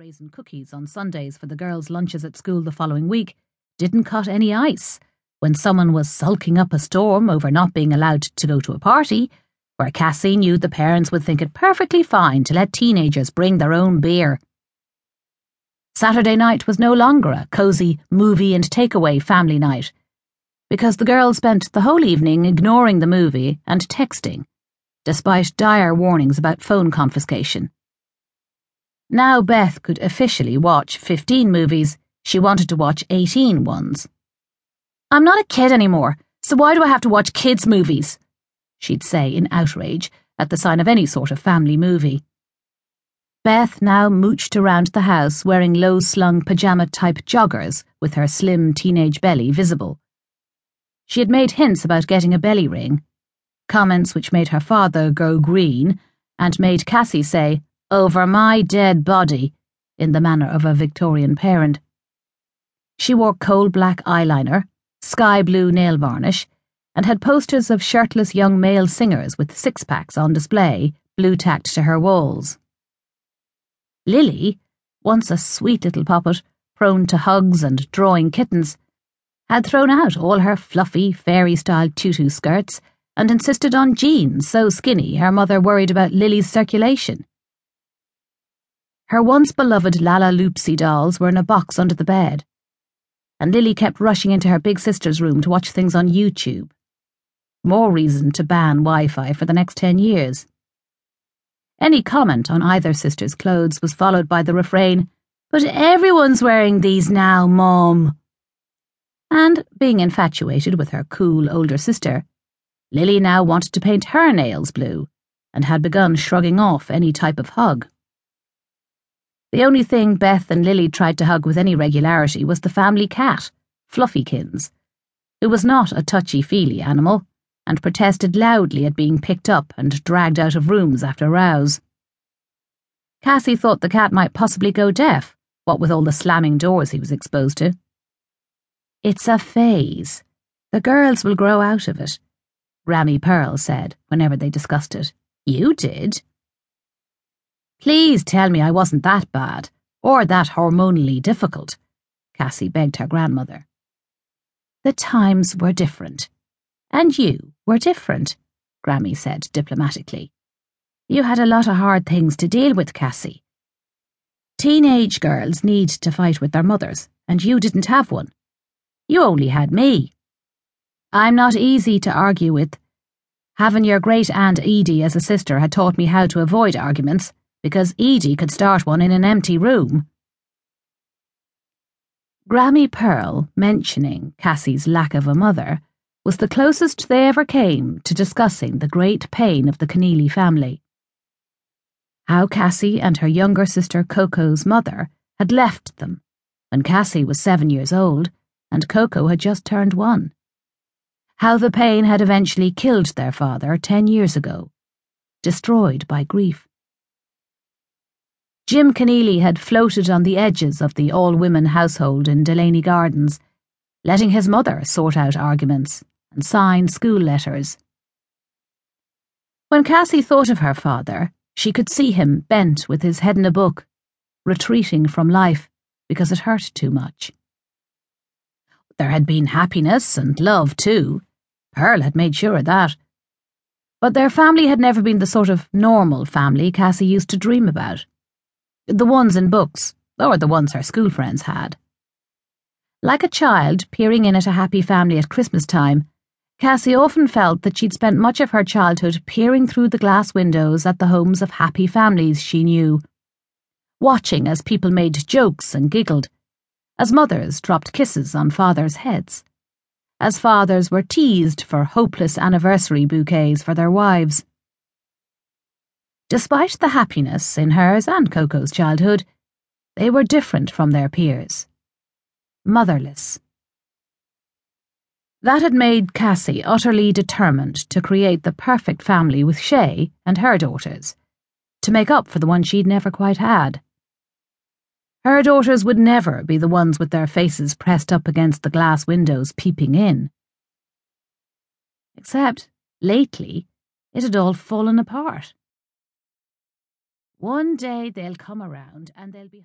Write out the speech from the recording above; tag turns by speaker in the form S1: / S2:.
S1: raisin cookies on Sundays for the girls' lunches at school the following week didn't cut any ice when someone was sulking up a storm over not being allowed to go to a party, where Cassie knew the parents would think it perfectly fine to let teenagers bring their own beer. Saturday night was no longer a cosy movie and takeaway family night, because the girls spent the whole evening ignoring the movie and texting, despite dire warnings about phone confiscation. Now Beth could officially watch 15 movies, she wanted to watch 18 ones. I'm not a kid anymore, so why do I have to watch kids' movies? She'd say in outrage at the sign of any sort of family movie. Beth now mooched around the house wearing low slung pajama type joggers with her slim teenage belly visible. She had made hints about getting a belly ring, comments which made her father go green and made Cassie say, over my dead body, in the manner of a Victorian parent. She wore coal black eyeliner, sky blue nail varnish, and had posters of shirtless young male singers with six packs on display, blue tacked to her walls. Lily, once a sweet little poppet, prone to hugs and drawing kittens, had thrown out all her fluffy, fairy style tutu skirts and insisted on jeans so skinny her mother worried about Lily's circulation. Her once beloved Lalaloopsy dolls were in a box under the bed, and Lily kept rushing into her big sister's room to watch things on YouTube. More reason to ban Wi Fi for the next ten years. Any comment on either sister's clothes was followed by the refrain, But everyone's wearing these now, Mom. And, being infatuated with her cool older sister, Lily now wanted to paint her nails blue and had begun shrugging off any type of hug. The only thing Beth and Lily tried to hug with any regularity was the family cat, Fluffykins, who was not a touchy feely animal and protested loudly at being picked up and dragged out of rooms after rows. Cassie thought the cat might possibly go deaf, what with all the slamming doors he was exposed to. It's a phase. The girls will grow out of it, Grammy Pearl said whenever they discussed it. You did. Please tell me I wasn't that bad, or that hormonally difficult, Cassie begged her grandmother. The times were different. And you were different, Grammy said diplomatically. You had a lot of hard things to deal with, Cassie. Teenage girls need to fight with their mothers, and you didn't have one. You only had me. I'm not easy to argue with. Having your great aunt Edie as a sister had taught me how to avoid arguments because Edie could start one in an empty room. Grammy Pearl mentioning Cassie's lack of a mother was the closest they ever came to discussing the great pain of the Keneally family. How Cassie and her younger sister Coco's mother had left them when Cassie was seven years old and Coco had just turned one. How the pain had eventually killed their father ten years ago, destroyed by grief. Jim Keneally had floated on the edges of the all women household in Delaney Gardens, letting his mother sort out arguments and sign school letters. When Cassie thought of her father, she could see him bent with his head in a book, retreating from life because it hurt too much. There had been happiness and love, too. Pearl had made sure of that. But their family had never been the sort of normal family Cassie used to dream about. The ones in books, or the ones her school friends had. Like a child peering in at a happy family at Christmas time, Cassie often felt that she'd spent much of her childhood peering through the glass windows at the homes of happy families she knew, watching as people made jokes and giggled, as mothers dropped kisses on fathers' heads, as fathers were teased for hopeless anniversary bouquets for their wives. Despite the happiness in hers and Coco's childhood, they were different from their peers. Motherless. That had made Cassie utterly determined to create the perfect family with Shay and her daughters, to make up for the one she'd never quite had. Her daughters would never be the ones with their faces pressed up against the glass windows peeping in. Except, lately, it had all fallen apart. One day they'll come around and they'll be